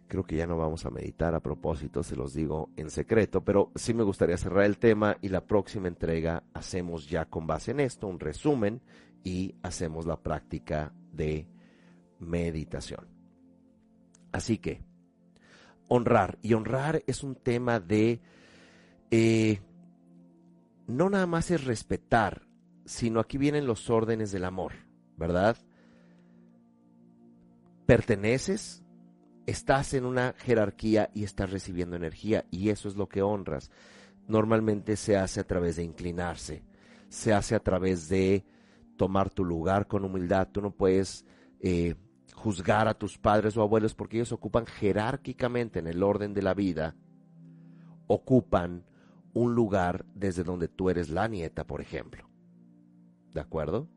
Creo que ya no vamos a meditar a propósito, se los digo en secreto, pero sí me gustaría cerrar el tema y la próxima entrega hacemos ya con base en esto un resumen y hacemos la práctica de meditación. Así que, honrar. Y honrar es un tema de, eh, no nada más es respetar, sino aquí vienen los órdenes del amor, ¿verdad? Perteneces, estás en una jerarquía y estás recibiendo energía y eso es lo que honras. Normalmente se hace a través de inclinarse, se hace a través de tomar tu lugar con humildad. Tú no puedes eh, juzgar a tus padres o abuelos porque ellos ocupan jerárquicamente en el orden de la vida, ocupan un lugar desde donde tú eres la nieta, por ejemplo. ¿De acuerdo?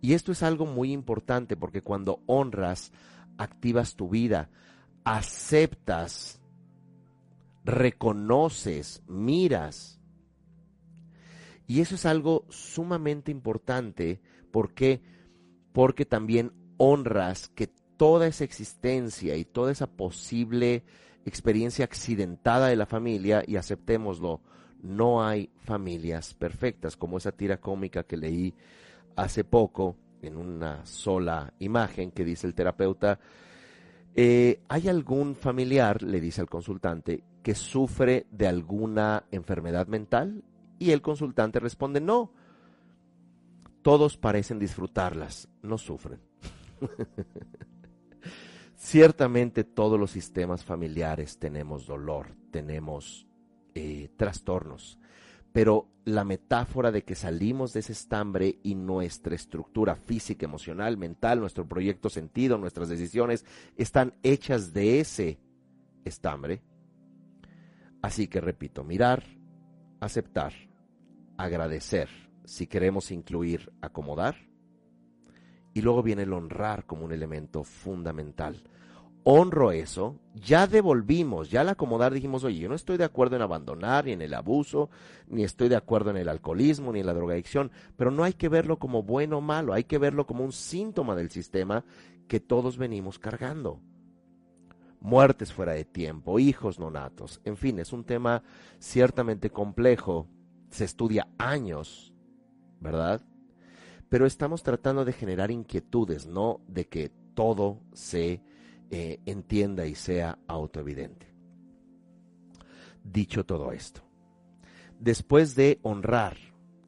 Y esto es algo muy importante porque cuando honras, activas tu vida, aceptas, reconoces, miras. Y eso es algo sumamente importante. ¿Por qué? Porque también honras que toda esa existencia y toda esa posible experiencia accidentada de la familia, y aceptémoslo, no hay familias perfectas, como esa tira cómica que leí hace poco en una sola imagen que dice el terapeuta, eh, ¿hay algún familiar, le dice al consultante, que sufre de alguna enfermedad mental? Y el consultante responde, no, todos parecen disfrutarlas, no sufren. Ciertamente todos los sistemas familiares tenemos dolor, tenemos eh, trastornos, pero la metáfora de que salimos de ese estambre y nuestra estructura física, emocional, mental, nuestro proyecto sentido, nuestras decisiones están hechas de ese estambre. Así que repito, mirar, aceptar, agradecer, si queremos incluir, acomodar, y luego viene el honrar como un elemento fundamental. Honro eso, ya devolvimos, ya al acomodar dijimos, oye, yo no estoy de acuerdo en abandonar, ni en el abuso, ni estoy de acuerdo en el alcoholismo, ni en la drogadicción, pero no hay que verlo como bueno o malo, hay que verlo como un síntoma del sistema que todos venimos cargando. Muertes fuera de tiempo, hijos no natos, en fin, es un tema ciertamente complejo, se estudia años, ¿verdad? Pero estamos tratando de generar inquietudes, no de que todo se eh, entienda y sea autoevidente. Dicho todo esto, después de honrar,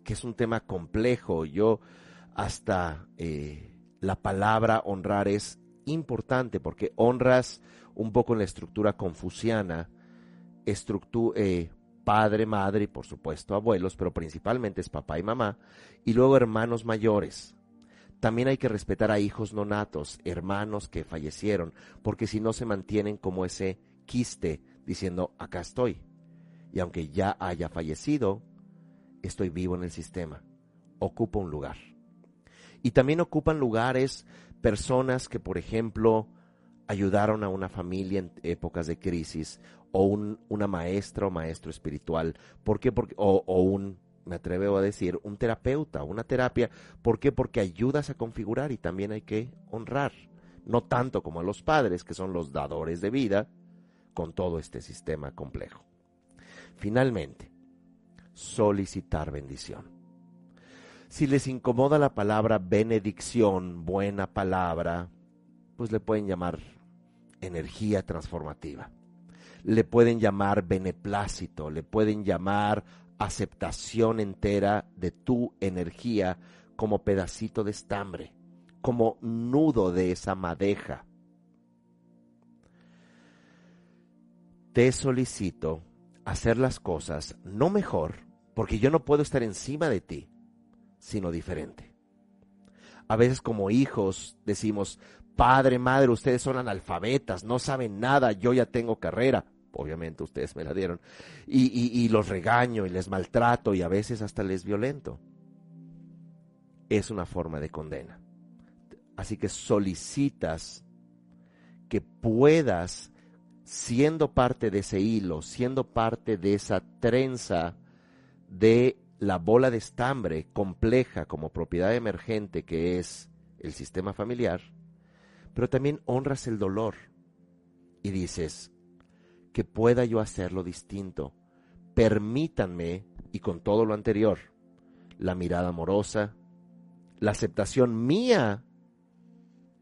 que es un tema complejo, yo hasta eh, la palabra honrar es importante porque honras un poco en la estructura confuciana, eh, padre, madre y por supuesto abuelos, pero principalmente es papá y mamá, y luego hermanos mayores. También hay que respetar a hijos no natos, hermanos que fallecieron, porque si no se mantienen como ese quiste diciendo, acá estoy. Y aunque ya haya fallecido, estoy vivo en el sistema. Ocupo un lugar. Y también ocupan lugares personas que, por ejemplo, ayudaron a una familia en épocas de crisis, o una maestra o maestro espiritual. ¿Por qué? Porque, o un me atrevo a decir, un terapeuta, una terapia. ¿Por qué? Porque ayudas a configurar y también hay que honrar. No tanto como a los padres, que son los dadores de vida, con todo este sistema complejo. Finalmente, solicitar bendición. Si les incomoda la palabra benedicción, buena palabra, pues le pueden llamar energía transformativa. Le pueden llamar beneplácito, le pueden llamar aceptación entera de tu energía como pedacito de estambre, como nudo de esa madeja. Te solicito hacer las cosas no mejor, porque yo no puedo estar encima de ti, sino diferente. A veces como hijos decimos, padre, madre, ustedes son analfabetas, no saben nada, yo ya tengo carrera obviamente ustedes me la dieron, y, los regaño y les maltrato y a veces hasta les violento. Es una forma de condena. Así que solicitas que puedas, siendo parte de ese hilo, siendo parte de esa trenza de la bola de estambre compleja como propiedad emergente que es el sistema familiar, pero también honras el dolor y dices, que pueda yo hacerlo distinto. Permítanme, y con todo lo anterior, la mirada amorosa, la aceptación mía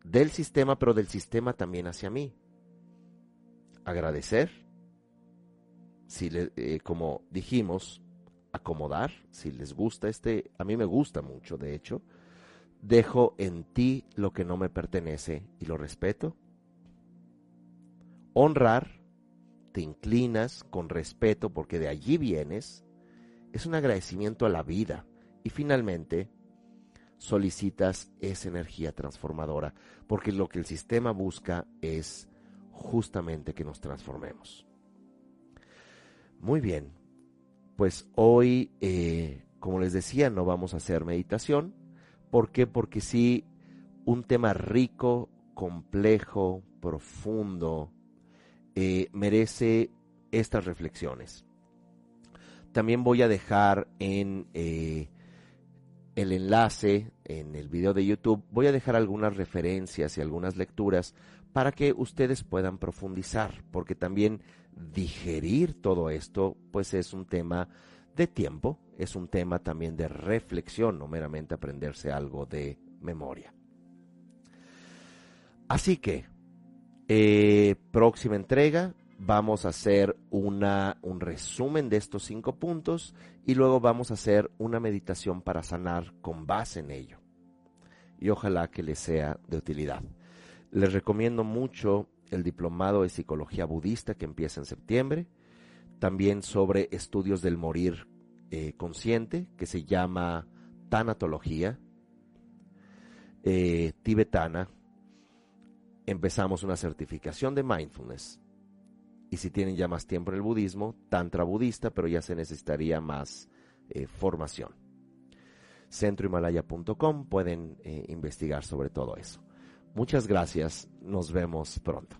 del sistema, pero del sistema también hacia mí. Agradecer, si eh, como dijimos, acomodar, si les gusta este, a mí me gusta mucho, de hecho, dejo en ti lo que no me pertenece y lo respeto. Honrar, te inclinas con respeto porque de allí vienes, es un agradecimiento a la vida. Y finalmente, solicitas esa energía transformadora, porque lo que el sistema busca es justamente que nos transformemos. Muy bien, pues hoy, eh, como les decía, no vamos a hacer meditación. ¿Por qué? Porque sí, un tema rico, complejo, profundo, eh, merece estas reflexiones. También voy a dejar en eh, el enlace, en el video de YouTube, voy a dejar algunas referencias y algunas lecturas para que ustedes puedan profundizar, porque también digerir todo esto, pues es un tema de tiempo, es un tema también de reflexión, no meramente aprenderse algo de memoria. Así que, eh, próxima entrega vamos a hacer una, un resumen de estos cinco puntos y luego vamos a hacer una meditación para sanar con base en ello. Y ojalá que les sea de utilidad. Les recomiendo mucho el diplomado de psicología budista que empieza en septiembre. También sobre estudios del morir eh, consciente que se llama tanatología eh, tibetana empezamos una certificación de mindfulness. Y si tienen ya más tiempo en el budismo, tantra budista, pero ya se necesitaría más eh, formación. Centrohimalaya.com pueden eh, investigar sobre todo eso. Muchas gracias, nos vemos pronto.